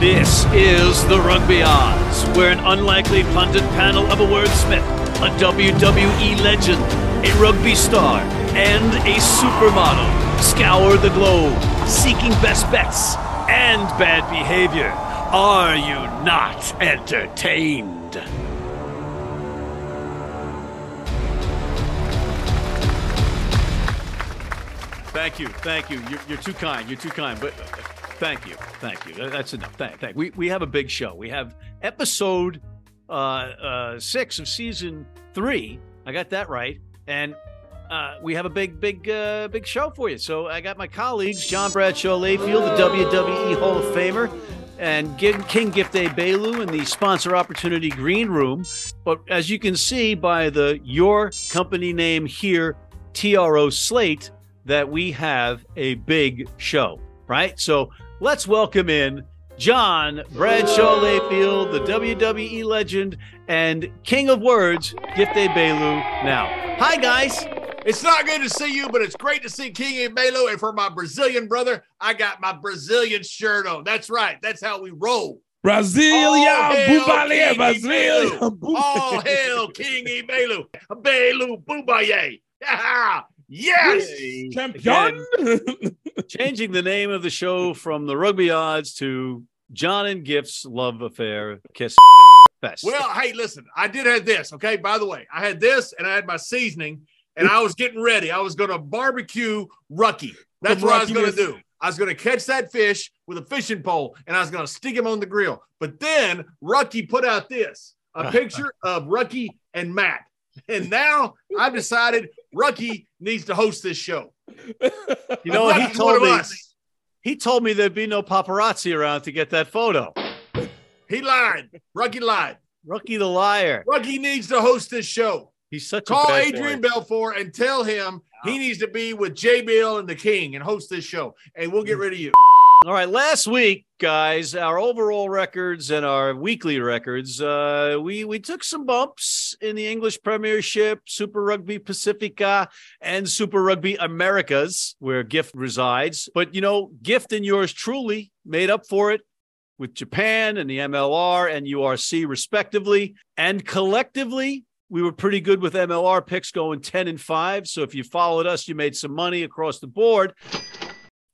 This is the Rugby Odds, where an unlikely pundit panel of a wordsmith, a WWE legend, a rugby star, and a supermodel scour the globe, seeking best bets and bad behavior. Are you not entertained? Thank you, thank you. You're, you're too kind. You're too kind. But thank you, thank you. That's enough. Thank, thank. We we have a big show. We have episode uh, uh, six of season three. I got that right, and uh, we have a big, big, uh, big show for you. So I got my colleagues, John Bradshaw Layfield, the WWE Hall of Famer, and King Gift Day Bailu in the sponsor opportunity green room. But as you can see by the your company name here, TRO Slate that we have a big show, right? So let's welcome in John Bradshaw Layfield, the WWE legend and king of words, Gift Bailu. Now, hi guys. It's not good to see you, but it's great to see King and Bailu. And for my Brazilian brother, I got my Brazilian shirt on. That's right. That's how we roll. Brasilia, Bubalia, Brasilia. All hail King Bailu. Bailu, Bubaye. Yes, champion. changing the name of the show from the Rugby Odds to John and Gift's Love Affair Kiss Fest. Well, hey, listen, I did have this. Okay, by the way, I had this and I had my seasoning, and I was getting ready. I was going to barbecue Rucky. That's what I was going to do. I was going to catch that fish with a fishing pole, and I was going to stick him on the grill. But then Rucky put out this a picture of Rucky and Matt. And now I've decided Rucky needs to host this show. You know what he told me? He told me there'd be no paparazzi around to get that photo. He lied. Rucky lied. Rucky the liar. Rucky needs to host this show. He's such Call a Adrian Balfour and tell him he needs to be with J Bill and the King and host this show. And we'll get mm. rid of you. All right, last week, guys, our overall records and our weekly records, uh, we we took some bumps in the English Premiership, Super Rugby Pacifica, and Super Rugby Americas, where Gift resides. But you know, Gift and yours truly made up for it with Japan and the MLR and URC respectively, and collectively. We were pretty good with MLR picks going 10 and 5. So if you followed us, you made some money across the board.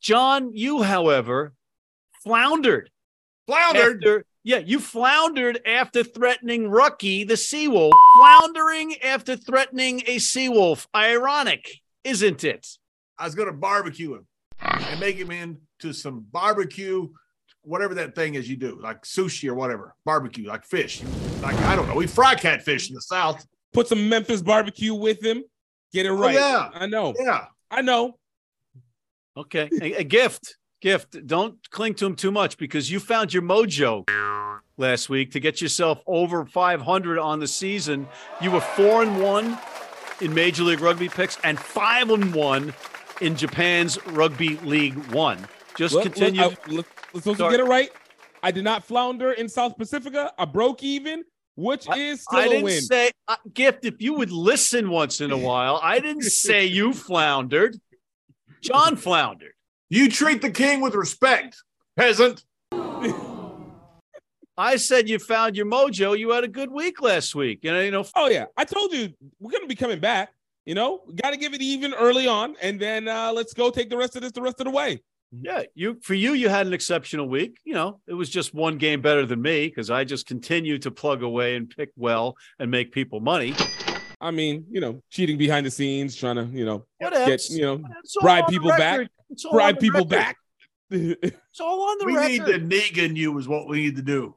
John, you, however, floundered. Floundered? After, yeah, you floundered after threatening Rucky, the seawolf. Floundering after threatening a seawolf. Ironic, isn't it? I was going to barbecue him and make him into some barbecue, whatever that thing is you do, like sushi or whatever, barbecue, like fish. Like, I don't know. We fry catfish in the South. Put some Memphis barbecue with him. Get it oh, right. Oh, yeah. I know. Yeah. I know. Okay. A, a, gift. Gift. Don't cling to him too much because you found your mojo last week to get yourself over 500 on the season. You were four and one in Major League Rugby picks and five and one in Japan's Rugby League One. Just look, continue. Look, I, look, let's also get it right. I did not flounder in South Pacifica. I broke even, which I, is still I didn't win. say uh, gift. If you would listen once in a while, I didn't say you floundered. John floundered. You treat the king with respect, peasant. I said you found your mojo. You had a good week last week. You know, you know. Oh yeah, I told you we're gonna be coming back. You know, got to give it even early on, and then uh, let's go take the rest of this the rest of the way. Yeah, you for you, you had an exceptional week. You know, it was just one game better than me because I just continue to plug away and pick well and make people money. I mean, you know, cheating behind the scenes, trying to, you know, Whatevs. get, you know, bribe people back, bribe people record. back. it's all on the we record. need to Negan you is what we need to do.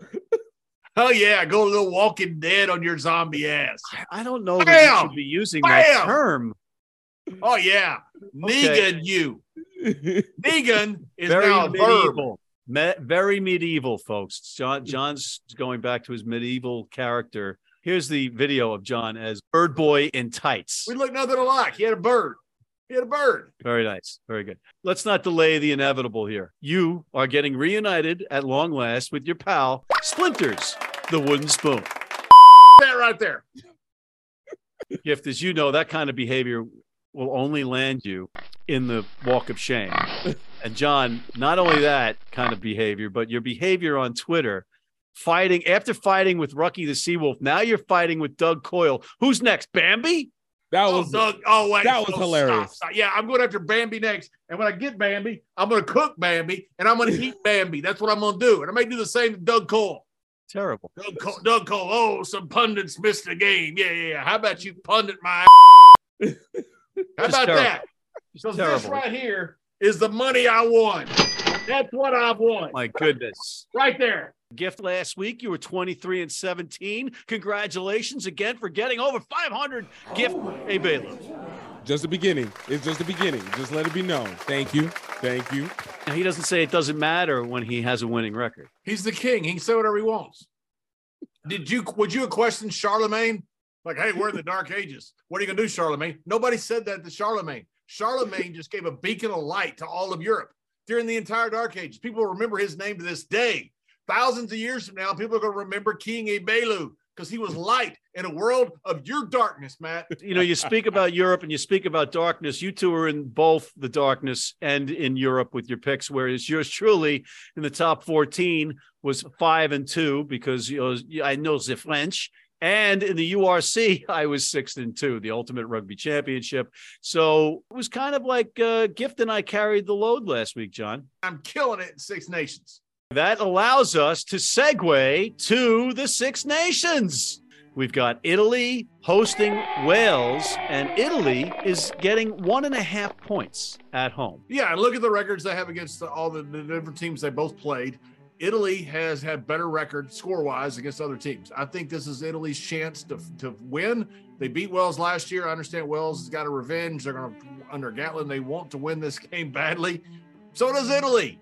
Oh yeah, go a little Walking Dead on your zombie ass. I don't know Bam! that you should be using Bam! that term. Oh yeah, okay. Negan you. Negan is very now medieval. Me- very medieval, folks. John mm. John's going back to his medieval character Here's the video of John as Bird Boy in tights. We look nothing alike. He had a bird. He had a bird. Very nice. Very good. Let's not delay the inevitable here. You are getting reunited at long last with your pal, Splinters, the wooden spoon. That right there. Gift, as you know, that kind of behavior will only land you in the walk of shame. And John, not only that kind of behavior, but your behavior on Twitter, fighting after fighting with Rucky the Seawolf. Now you're fighting with Doug Coil. Who's next? Bambi? That Oh, was Doug. Oh, wait. that was Oh, hilarious. stop, stop. Yeah, I'm going after Bambi next. And when I get Bambi, I'm going to cook Bambi and I'm going to eat Bambi. That's what I'm going to do. And I may do the same to Doug Cole. Terrible. Doug Cole, Doug Cole. Oh, some pundits missed a game. Yeah, yeah, yeah. How about you pundit my How about terrible. that? So this right here is the money I won. That's what I've won. My goodness. Right there. Gift last week, you were 23 and 17. Congratulations again for getting over 500 gift oh a Baylor. just the beginning. It's just the beginning. Just let it be known. Thank you. Thank you. Now, he doesn't say it doesn't matter when he has a winning record. He's the king. He can say whatever he wants. Did you would you question Charlemagne? Like, hey, we're in the dark ages. What are you gonna do, Charlemagne? Nobody said that to Charlemagne. Charlemagne just gave a beacon of light to all of Europe during the entire dark ages. People remember his name to this day. Thousands of years from now, people are gonna remember King Ebelu because he was light in a world of your darkness, Matt. You know, you speak about Europe and you speak about darkness. You two are in both the darkness and in Europe with your picks, whereas yours truly in the top 14 was five and two because you know, I know the French. And in the URC, I was six and two, the Ultimate Rugby Championship. So it was kind of like uh, Gift and I carried the load last week, John. I'm killing it in Six Nations. That allows us to segue to the Six Nations. We've got Italy hosting Wales, and Italy is getting one and a half points at home. Yeah, and look at the records they have against all the, the different teams they both played. Italy has had better record score wise against other teams. I think this is Italy's chance to, to win. They beat Wales last year. I understand Wales has got a revenge. They're going to, under Gatland, they want to win this game badly. So does Italy.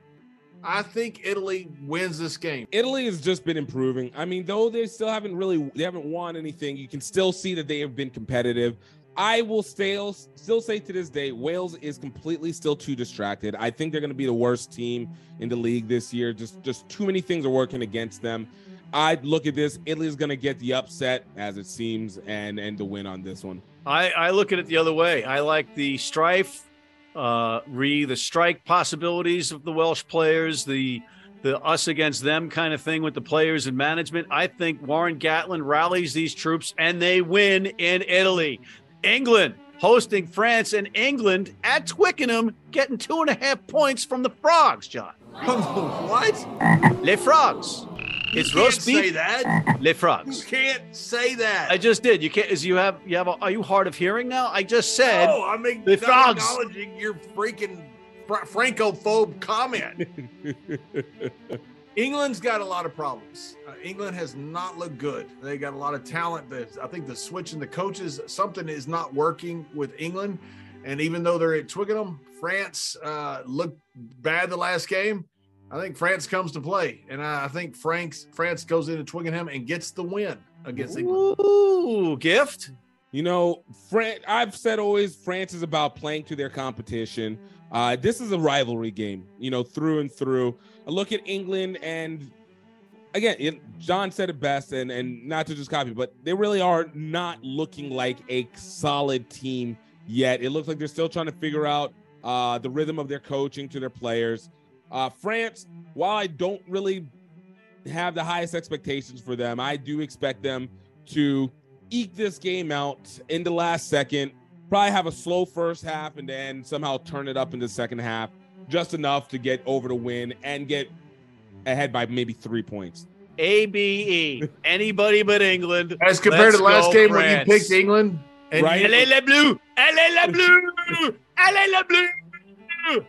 I think Italy wins this game. Italy has just been improving. I mean, though they still haven't really they haven't won anything, you can still see that they have been competitive. I will still still say to this day, Wales is completely still too distracted. I think they're going to be the worst team in the league this year. Just just too many things are working against them. I look at this. Italy is going to get the upset, as it seems, and and the win on this one. I, I look at it the other way. I like the strife, uh, re the strike possibilities of the Welsh players, the the us against them kind of thing with the players and management. I think Warren Gatland rallies these troops and they win in Italy. England hosting France and England at Twickenham, getting two and a half points from the Frogs, John. what? Les Frogs. It's you can't roast beef. say that. Les You Frogs. can't say that. I just did. You can't. Is you have you have? A, are you hard of hearing now? I just said. No, I mean, the not frogs. acknowledging your freaking fr- francophobe comment. England's got a lot of problems. Uh, England has not looked good. They got a lot of talent. I think the switch in the coaches, something is not working with England. And even though they're at Twickenham, France uh, looked bad the last game. I think France comes to play, and I think France France goes into Twickenham and gets the win against England. Ooh, gift. You know, Fran- I've said always France is about playing to their competition. Uh, this is a rivalry game, you know, through and through. I look at England and again, it, John said it best, and and not to just copy, but they really are not looking like a solid team yet. It looks like they're still trying to figure out uh, the rhythm of their coaching to their players. Uh, France, while I don't really have the highest expectations for them, I do expect them to eke this game out in the last second. Probably have a slow first half and then somehow turn it up in the second half, just enough to get over the win and get ahead by maybe three points. A B E. Anybody but England. As compared Let's to last go, game when you picked England, and Right. you- Allez les bleus! Allez les bleus! Allez les bleus!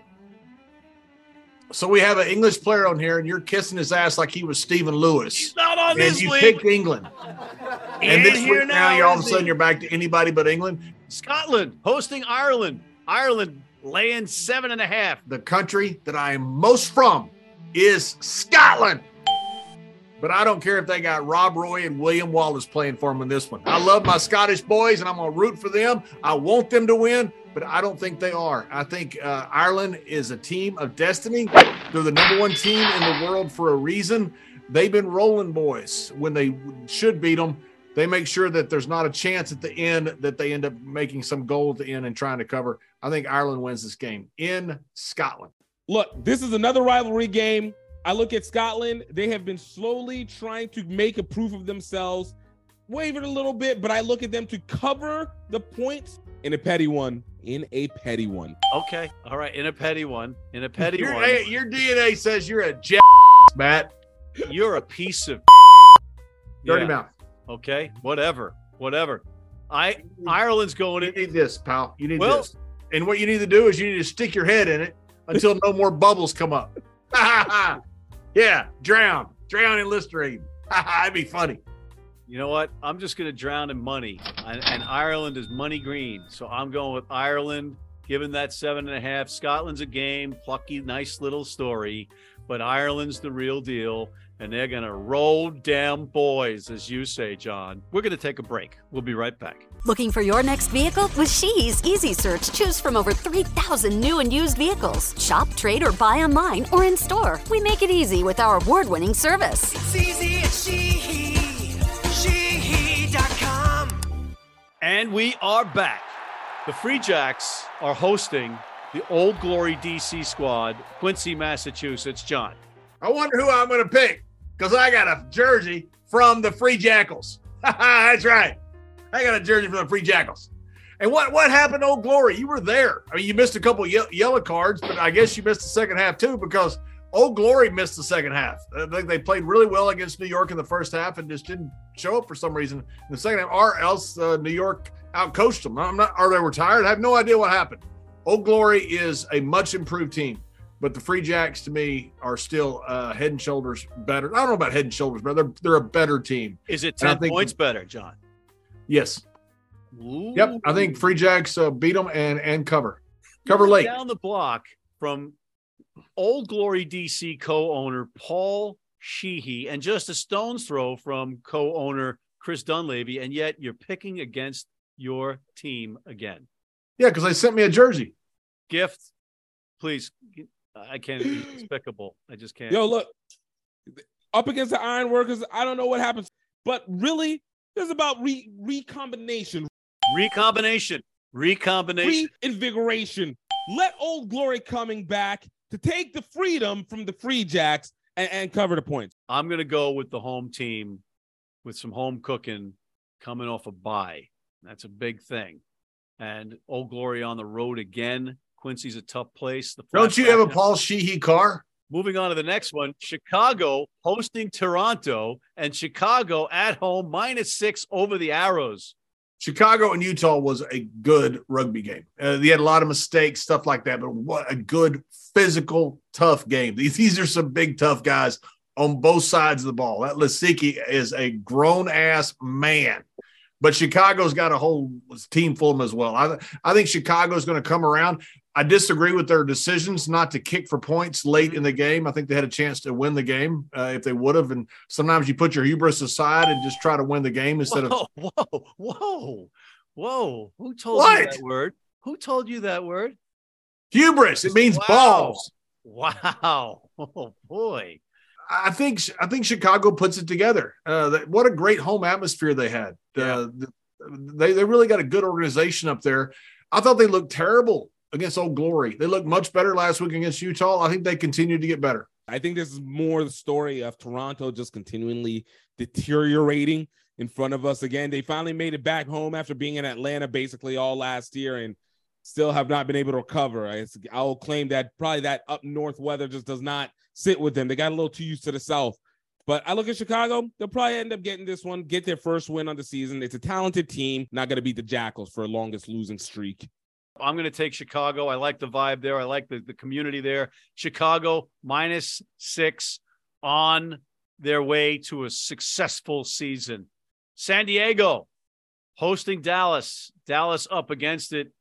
So we have an English player on here, and you're kissing his ass like he was Stephen Lewis. He's not on And this you week. picked England. He And this here week now, you're all of a sudden he? you're back to anybody but England. Scotland hosting Ireland. Ireland laying seven and a half. The country that I am most from is Scotland. But I don't care if they got Rob Roy and William Wallace playing for them in this one. I love my Scottish boys, and I'm going to root for them. I want them to win, but I don't think they are. I think uh, Ireland is a team of destiny. They're the number one team in the world for a reason. They've been rolling boys when they should beat them. They make sure that there's not a chance at the end that they end up making some the end and trying to cover. I think Ireland wins this game in Scotland. Look, this is another rivalry game. I look at Scotland. They have been slowly trying to make a proof of themselves, wavered a little bit, but I look at them to cover the points in a petty one. In a petty one. Okay. All right. In a petty one. In a petty your, one. hey, your DNA says you're a jet, Matt. You're a piece of Dirty Yeah. mouth. Okay. Whatever. Whatever. I Ireland's going You in. need this, pal. You need Well- this. And what you need to do is you need to stick your head in it until no more bubbles come up. yeah, drown. Drown in Listerine. That'd be funny. You know what? I'm just going to drown in money, and, and Ireland is money green. So I'm going with Ireland, given that seven and a half. Scotland's a game, plucky, nice little story, but Ireland's the real deal, and they're going to roll damn boys, as you say, John. We're going to take a break. We'll be right back. Looking for your next vehicle? With Sheehy's Easy Search, choose from over 3,000 new and used vehicles. Shop, trade, or buy online or in store. We make it easy with our award winning service. It's easy at Sheehy. Sheehy.com. And we are back. The Free Jacks are hosting the Old Glory DC squad, Quincy, Massachusetts. John. I wonder who I'm going to pick because I got a jersey from the Free Jackals. That's right. I got a jersey from the Free Jackals. And what what happened, Old Glory? You were there. I mean, you missed a couple ye- yellow cards, but I guess you missed the second half too because Old Glory missed the second half. I think they played really well against New York in the first half and just didn't show up for some reason in the second half, or else uh, New York outcoached them. I'm not, they were tired. I have no idea what happened. Old Glory is a much improved team but the Free Jacks to me are still uh, head and shoulders better. I don't know about head and shoulders, but they're they're a better team. Is it And I 10 think- points better, John? Yes. Yep. I think Free Jacks uh, beat them and and cover cover late. Down the block from Old Glory DC co-owner Paul Sheehy, and just a stone's throw from co-owner Chris Dunlavey, and yet you're picking against your team again. Yeah, because they sent me a jersey. Gift, please. I can't. It's despicable. I just can't. Yo, look, up against the Iron Workers, I don't know what happens, but really, this is about re recombination, recombination. Recombination. reinvigoration. Let Old Glory coming back to take the freedom from the Free Jacks and, and cover the points. I'm going to go with the home team with some home cooking coming off a bye. That's a big thing. And Old Glory on the road again. Quincy's a tough place. The Don't you have a Paul Sheehy car? Moving on to the next one Chicago hosting Toronto and Chicago at home minus six over the Arrows. Chicago and Utah was a good rugby game. Uh, they had a lot of mistakes, stuff like that, but what a good physical, tough game. These, these are some big, tough guys on both sides of the ball. That Lisicki is a grown ass man, but Chicago's got a whole team full of them as well. I, I think Chicago's going to come around. I disagree with their decisions not to kick for points late in the game. I think they had a chance to win the game uh, if they would have. And sometimes you put your hubris aside and just try to win the game instead of Whoa, whoa, whoa, whoa. Who told you that word? Who told you that word? Hubris. It means Wow. balls. Wow. Oh, boy. I think I think Chicago puts it together. Uh, that, what a great home atmosphere they had. Yeah. Uh, they they really got a good organization up there. I thought they looked terrible against Old Glory. They looked much better last week against Utah. I think they continue to get better. I think this is more the story of Toronto just continually deteriorating in front of us again. They finally made it back home after being in Atlanta basically all last year and still have not been able to recover. I- I'll claim that probably that up north weather just does not sit with them. They got a little too used to the south. But I look at Chicago, they'll probably end up getting this one, get their first win on the season. It's a talented team, not going to beat the Jackals for longest losing streak. I'm going to take Chicago. I like the vibe there. I like the, the community there. Chicago minus six on their way to a successful season. San Diego hosting Dallas. Dallas up against it,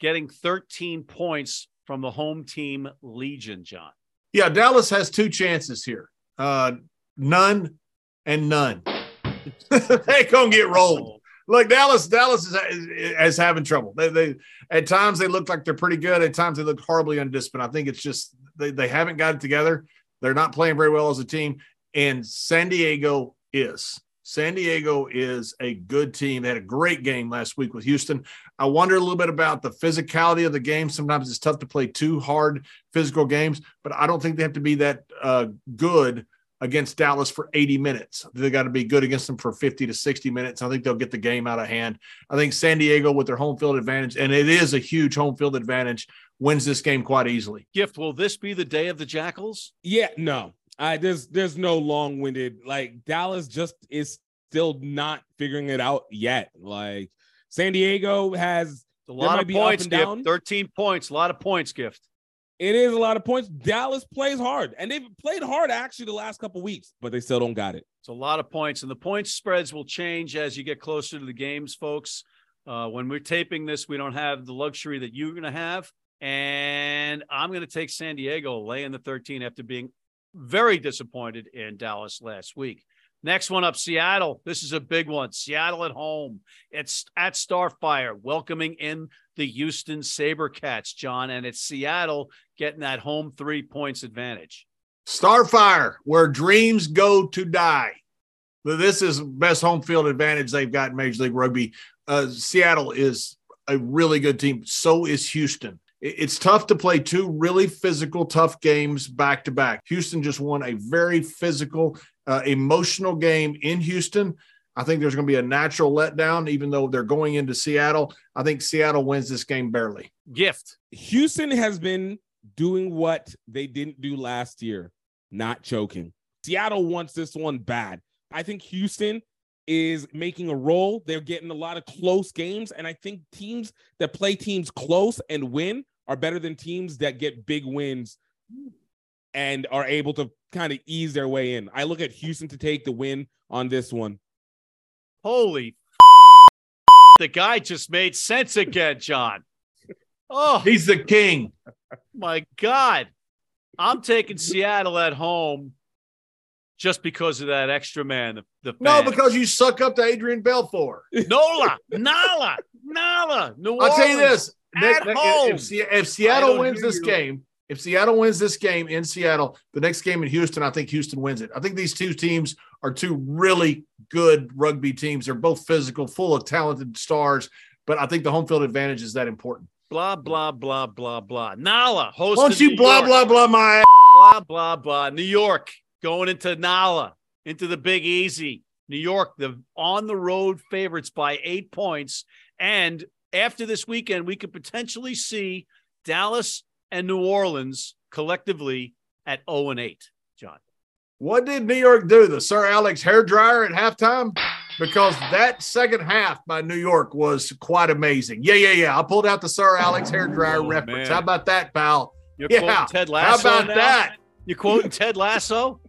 getting 13 points from the home team Legion, John. Yeah, Dallas has two chances here. Uh, none and none. they gonna get rolled. Look, Dallas, Dallas is, is, is having trouble. They, they at times they look like they're pretty good. At times they look horribly undisciplined. I think it's just they, they haven't got it together. They're not playing very well as a team. And San Diego is. San Diego is a good team. They had a great game last week with Houston. I wonder a little bit about the physicality of the game. Sometimes it's tough to play two hard physical games, but I don't think they have to be that uh, good against Dallas for 80 minutes. They got to be good against them for 50 to 60 minutes. I think they'll get the game out of hand. I think San Diego with their home field advantage, and it is a huge home field advantage, wins this game quite easily. Gift, will this be the day of the Jackals? Yeah, no. I there's there's no long-winded like Dallas just is still not figuring it out yet. Like San Diego has A lot of points, and Gift. down. 13 points, a lot of points, Gift. It is a lot of points. Dallas plays hard, and they've played hard actually the last couple weeks, but they still don't got it. It's a lot of points, and the point spreads will change as you get closer to the games, folks. Uh, when we're taping this, we don't have the luxury that you're going to have. And I'm going to take San Diego laying the 13 after being very disappointed in Dallas last week. Next one up, Seattle. This is a big one. Seattle at home. It's at Starfire, welcoming in the Houston Sabercats, John. And it's Seattle getting that home three points advantage. Starfire, where dreams go to die. This is best home field advantage they've got in Major League Rugby. Uh, Seattle is a really good team. So is Houston. It's tough to play two really physical, tough games back to back. Houston just won a very physical, uh, emotional game in Houston. I think there's going to be a natural letdown, even though they're going into Seattle. I think Seattle wins this game barely. Gift. Houston has been doing what they didn't do last year, not choking. Seattle wants this one bad. I think Houston is making a roll. They're getting a lot of close games. And I think teams that play teams close and win are better than teams that get big wins and are able to kind of ease their way in. I look at Houston to take the win on this one. Holy the guy just made sense again, John. Oh He's the king. my God. I'm taking Seattle at home just because of that extra man. The, the No, because you suck up to Adrian Balfour. Nola, Nala, Nala. New I'll tell you this: at Nick- Nick, home. if, if Seattle wins this you. game, if Seattle wins this game in Seattle, the next game in Houston, I think Houston wins it. I think these two teams are two really good rugby teams. They're both physical, full of talented stars, but I think the home field advantage is that important. Blah, blah, blah, blah, blah. Nala, host Why don't you blah blah blah my blah, blah, blah. New York going into Nala, into the Big Easy. New York, the on the road favorites by eight points. And after this weekend, we could potentially see Dallas and New Orleans collectively at 0 and 8. John. What did New York do? The Sir Alex hair dryer at halftime? Because that second half by New York was quite amazing. Yeah, yeah, yeah. I pulled out the Sir Alex hair dryer Oh, reference. man. How about that, pal? You're Yeah. quoting Ted How about now? that? You're quoting Ted Lasso?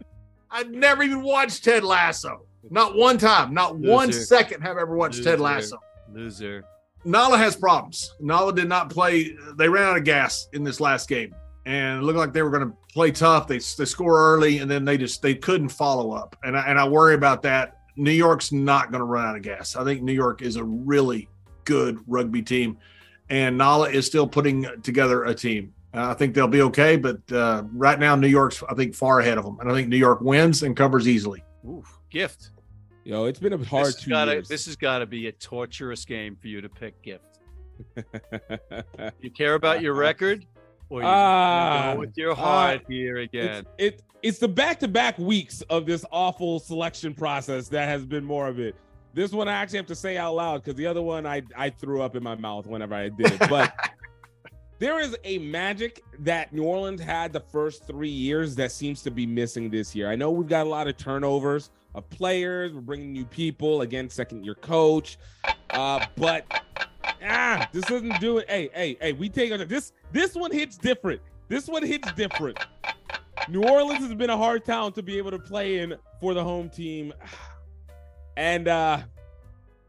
I'd never even watched Ted Lasso. Not one time. Not Loser. one second have I ever watched Ted Lasso. Loser. Nala has problems. Nala did not play. They ran out of gas in this last game, and it looked like they were going to play tough. They they score early, and then they just they couldn't follow up. And I, and I worry about that. New York's not going to run out of gas. I think New York is a really good rugby team, and Nala is still putting together a team. Uh, I think they'll be okay, but uh, right now New York's I think far ahead of them, and I think New York wins and covers easily. Oof. Gift. Yo, it's been a hard this has two gotta, years. This has got to be a torturous game for you to pick gift. You care about your record, or you Ah, go with your heart here again? it's, it it's the back-to-back weeks of this awful selection process that has been more of it. This one I actually have to say out loud because the other one I I threw up in my mouth whenever I did it. But there is a magic that New Orleans had the first three years that seems to be missing this year. I know we've got a lot of turnovers of players. We're bringing new people again, second year coach, uh, but ah, this doesn't do it. Hey, hey, hey, we take it. This this one hits different. This one hits different. New Orleans has been a hard town to be able to play in for the home team. And uh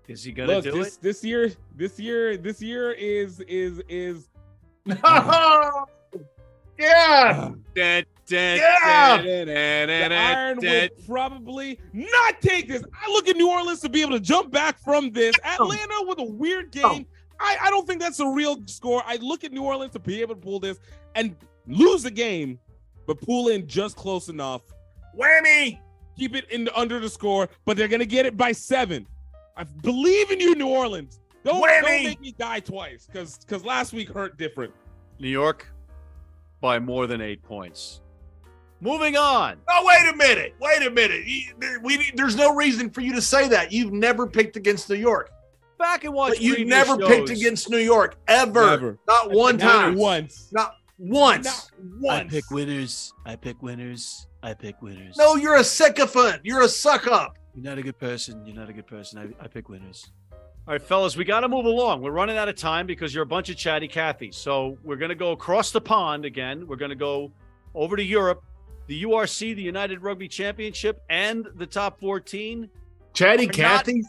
Is he gonna look, do this it? this year, this year, this year is is is no. yeah. Dun, dun, Yeah! the Iron dun. will probably not take this. I look at New Orleans to be able to jump back from this. Atlanta with a weird game. I, I don't think that's a real score. I look at New Orleans to be able to pull this and lose the game, but pull in just close enough. Whammy. Keep it in under the score, but they're gonna get it by seven. I believe in you, New Orleans. Don't, Whammy! don't make me die twice because because last week hurt different. New York by more than eight points. Moving on. Oh, wait a minute. Wait a minute. You- We, there's no reason for you to say that. You've never picked against New York. Back and watch. But you've previous never picked against New York ever. Never. Not one Not time. once. Not once. Not once. I pick winners. I pick winners. I pick winners. No, you're a sycophant. You're a suck up. You're not a good person. You're not a good person. I, I pick winners. All right, fellas, we got to move along. We're running out of time because you're a bunch of chatty Cathys. So we're going to go across the pond again. We're going to go over to Europe, the URC, the United Rugby Championship, and the top 14. Chatty Cathys?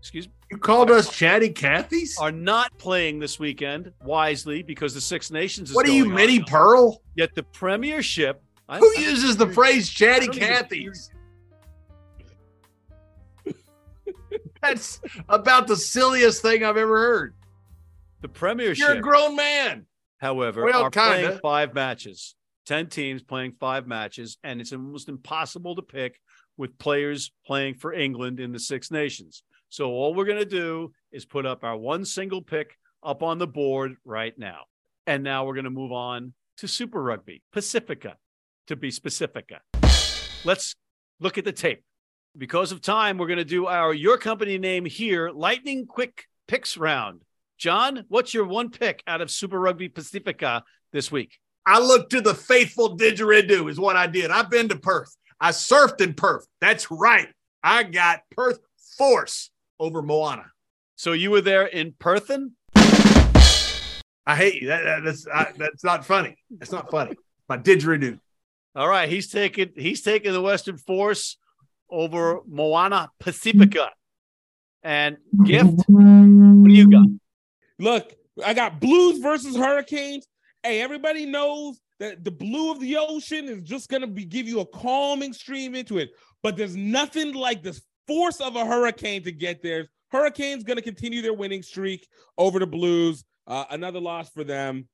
Excuse me. You called us Chatty Cathys? Are not playing this weekend wisely because the Six Nations is What are you. Minnie Pearl? Yet the Premiership. I- Who I- uses the phrase Chatty I Cathys? That's about the silliest thing I've ever heard. the Premiership? You're a grown man. however, Well, are playing kinda. five matches. 10 teams playing five matches, and it's almost impossible to pick with players playing for England in the Six Nations. So, all we're going to do is put up our one single pick up on the board right now. And now we're going to move on to Super Rugby, Pacifica, to be specifica. Let's look at the tape. Because of time, we're going to do our Your Company name here, lightning quick picks round. John, what's your one pick out of Super Rugby Pacifica this week? I looked to the faithful didgeridoo, is what I did. I've been to Perth. I surfed in Perth. That's right. I got Perth Force over Moana. So you were there in Perthen? I hate you. That, that- that's I, that's not funny. That's not funny. My didgeridoo. All right, he's taking he's taking the Western Force over Moana Pacifica. And gift, what do you got? Look, I got Blues versus Hurricanes. Hey, everybody knows that the blue of the ocean is just gonna be give you a calming stream into it. But there's nothing like the force of a hurricane to get there. Hurricanes gonna continue their winning streak over the Blues. Uh, another loss for them.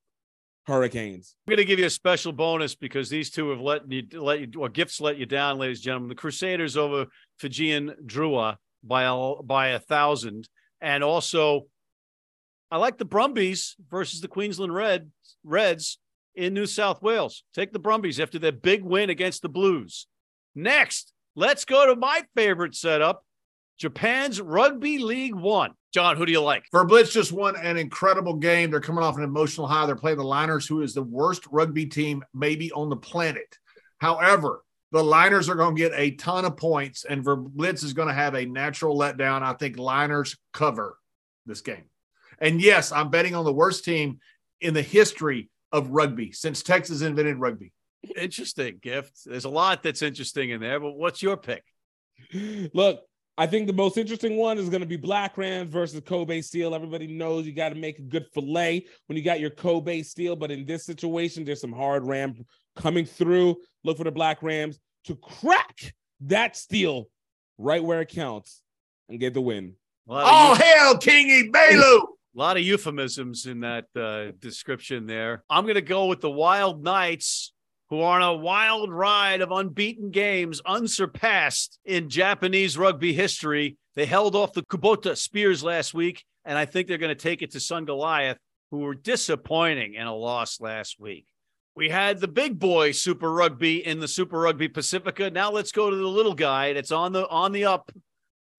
Hurricanes. I'm going to give you a special bonus because these two have let you let you or gifts let you down, ladies and gentlemen. The Crusaders over Fijian Drua by a, by a thousand, and also I like the Brumbies versus the Queensland Red Reds in New South Wales. Take the Brumbies after their big win against the Blues. Next, let's go to my favorite setup, Japan's Rugby League One. John, who do you like? Verblitz just won an incredible game. They're coming off an emotional high. They're playing the Liners, who is the worst rugby team maybe on the planet. However, the Liners are going to get a ton of points, and Verblitz is going to have a natural letdown. I think Liners cover this game. And yes, I'm betting on the worst team in the history of rugby since Texas invented rugby. Interesting gift. There's a lot that's interesting in there, but what's your pick? Look, I think the most interesting one is going to be Black Rams versus Kobe Steel. Everybody knows you got to make a good fillet when you got your Kobe Steel, but in this situation, there's some hard ram coming through. Look for the Black Rams to crack that steel right where it counts and get the win. A lot of, Oh, eu- hell, Kingy Belu. lot of euphemisms in that uh, description there. I'm going to go with the Wild Knights, who are on a wild ride of unbeaten games, unsurpassed in Japanese rugby history. They held off the Kubota Spears last week, and I think they're going to take it to Sungoliath, who were disappointing in a loss last week. We had the big boy Super Rugby in the Super Rugby Pacifica. Now let's go to the little guy that's on the on the up,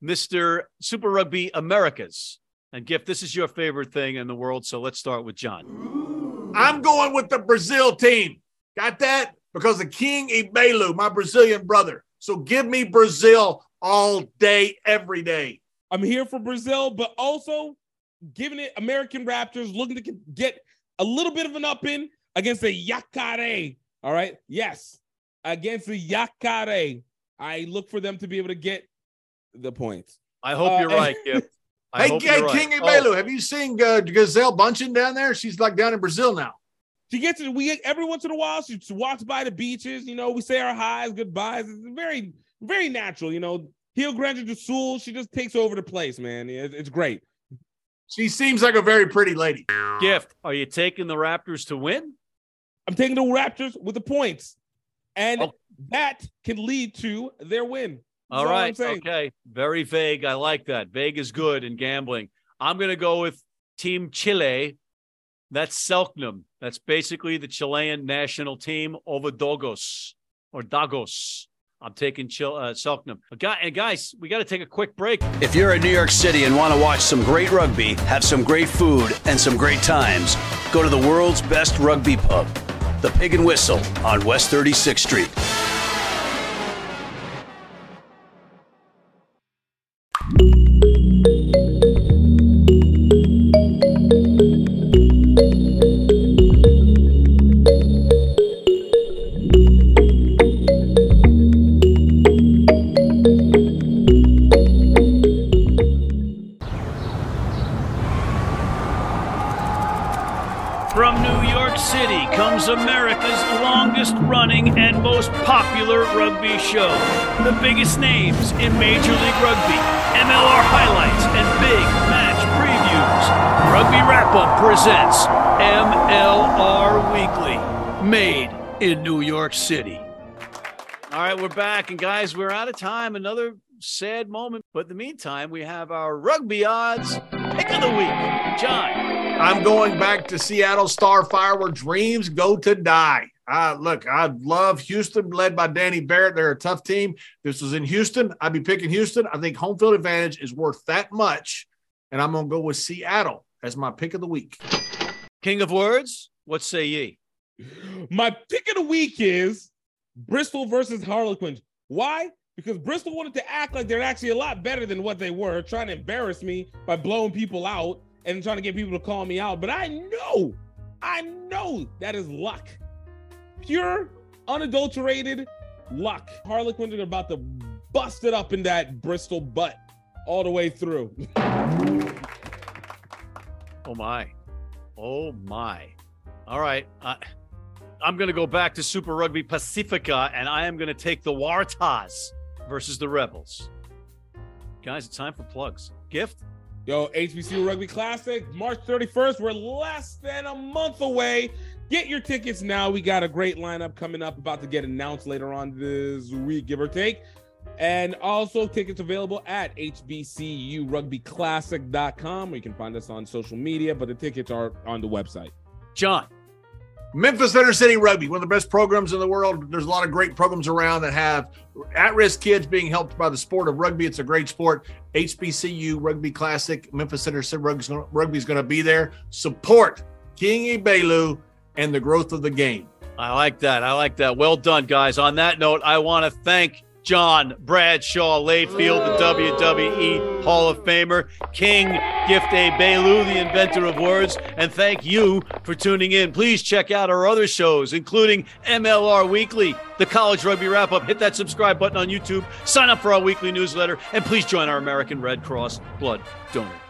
Mr. Super Rugby Americas. And Gift, this is your favorite thing in the world, so let's start with John. I'm going with the Brazil team. Got that? Because the King Ibelu, my Brazilian brother. So give me Brazil all day, every day. I'm here for Brazil, but also giving it American Raptors looking to get a little bit of an up in against the Yacare. All right. Yes. Against the Yacare. I look for them to be able to get the points. I hope Uh, you're right, Gift. I hey, hope hey you're right. King Oh, have you seen uh, Gazelle Bündchen down there? She's like down in Brazil now. She gets it. We every once in a while she walks by the beaches. You know, we say our highs, goodbyes. It's very, very natural. You know, Rio Grande do Sul. She just takes over the place, man. It- it's great. She seems like a very pretty lady. Gift, are you taking the Raptors to win? I'm taking the Raptors with the points, and Oh. that can lead to their win. That's All I'm right. saying. Okay. Very vague. I like that. Vague is good in gambling. I'm going to go with Team Chile. That's Selknam. That's basically the Chilean national team over Dogos or Dagos. I'm taking Chil- uh, Selknam. Guy- and guys, we got to take a quick break. If you're in New York City and want to watch some great rugby, have some great food, and some great times, go to the world's best rugby pub, the Pig and Whistle on West 36th Street. Comes America's longest running and most popular rugby show. The biggest names in Major League Rugby, MLR highlights, and big match previews. Rugby Wrap Up presents MLR Weekly, made in New York City. All right, we're back. And guys, we're out of time. Another sad moment. But in the meantime, we have our rugby odds pick of the week. John. I'm going back to Seattle Starfire where dreams go to die. Uh, look, I love Houston, led by Danny Barrett. They're a tough team. This was in Houston. I'd be picking Houston. I think home field advantage is worth that much. And I'm going to go with Seattle as my pick of the week. King of words, what say ye? My pick of the week is Bristol versus Harlequins. Why? Because Bristol wanted to act like they're actually a lot better than what they were, trying to embarrass me by blowing people out and trying to get people to call me out. But I know, I know that is luck. Pure, unadulterated luck. Harlequins are about to bust it up in that Bristol butt all the way through. Oh my. Oh my. All right. I, I'm going to go back to Super Rugby Pacifica and I am going to take the Waratahs versus the Rebels. Guys, it's time for plugs. Gift? Yo, HBCU Rugby Classic, March 31st. We're less than a month away. Get your tickets now. We got a great lineup coming up, about to get announced later on this week, give or take. And also tickets available at hbcurugbyclassic.com, where you can find us on social media, but the tickets are on the website. John. Memphis Center City Rugby, one of the best programs in the world. There's a lot of great programs around that have at risk kids being helped by the sport of rugby. It's a great sport. HBCU Rugby Classic, Memphis Center City Rugby is going to be there. Support King Ibelu and the growth of the game. I like that. I like that. Well done, guys. On that note, I want to thank John Bradshaw Layfield, the WWE Hall of Famer, King Gift A. Belu, the inventor of words, and thank you for tuning in. Please check out our other shows, including MLR Weekly, the College Rugby Wrap Up. Hit that subscribe button on YouTube, sign up for our weekly newsletter, and please join our American Red Cross Blood Donor.